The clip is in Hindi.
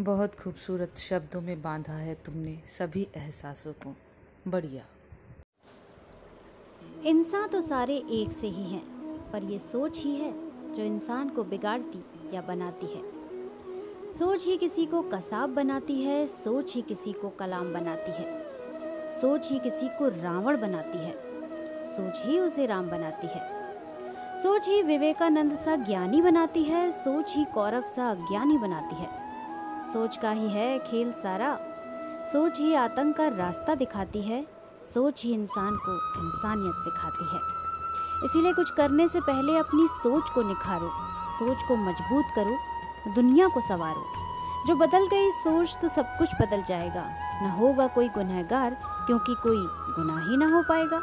बहुत खूबसूरत शब्दों में बांधा है तुमने सभी एहसासों को। बढ़िया। इंसान तो सारे एक से ही हैं, पर ये सोच ही है जो इंसान को बिगाड़ती या बनाती है। सोच ही किसी को कसाब बनाती है, सोच ही किसी को कलाम बनाती है। सोच ही किसी को रावण बनाती है, सोच ही उसे राम बनाती है। सोच ही विवेकानंद सा ज्ञानी बनाती है, सोच ही कौरव सा अज्ञानी बनाती है। सोच का ही है खेल सारा। सोच ही आतंक का रास्ता दिखाती है, सोच ही इंसान को इंसानियत सिखाती है। इसीलिए कुछ करने से पहले अपनी सोच को निखारो, सोच को मज़बूत करो, दुनिया को संवारो। जो बदल गई सोच तो सब कुछ बदल जाएगा। न होगा कोई गुनहगार, क्योंकि कोई गुनाह ही ना हो पाएगा।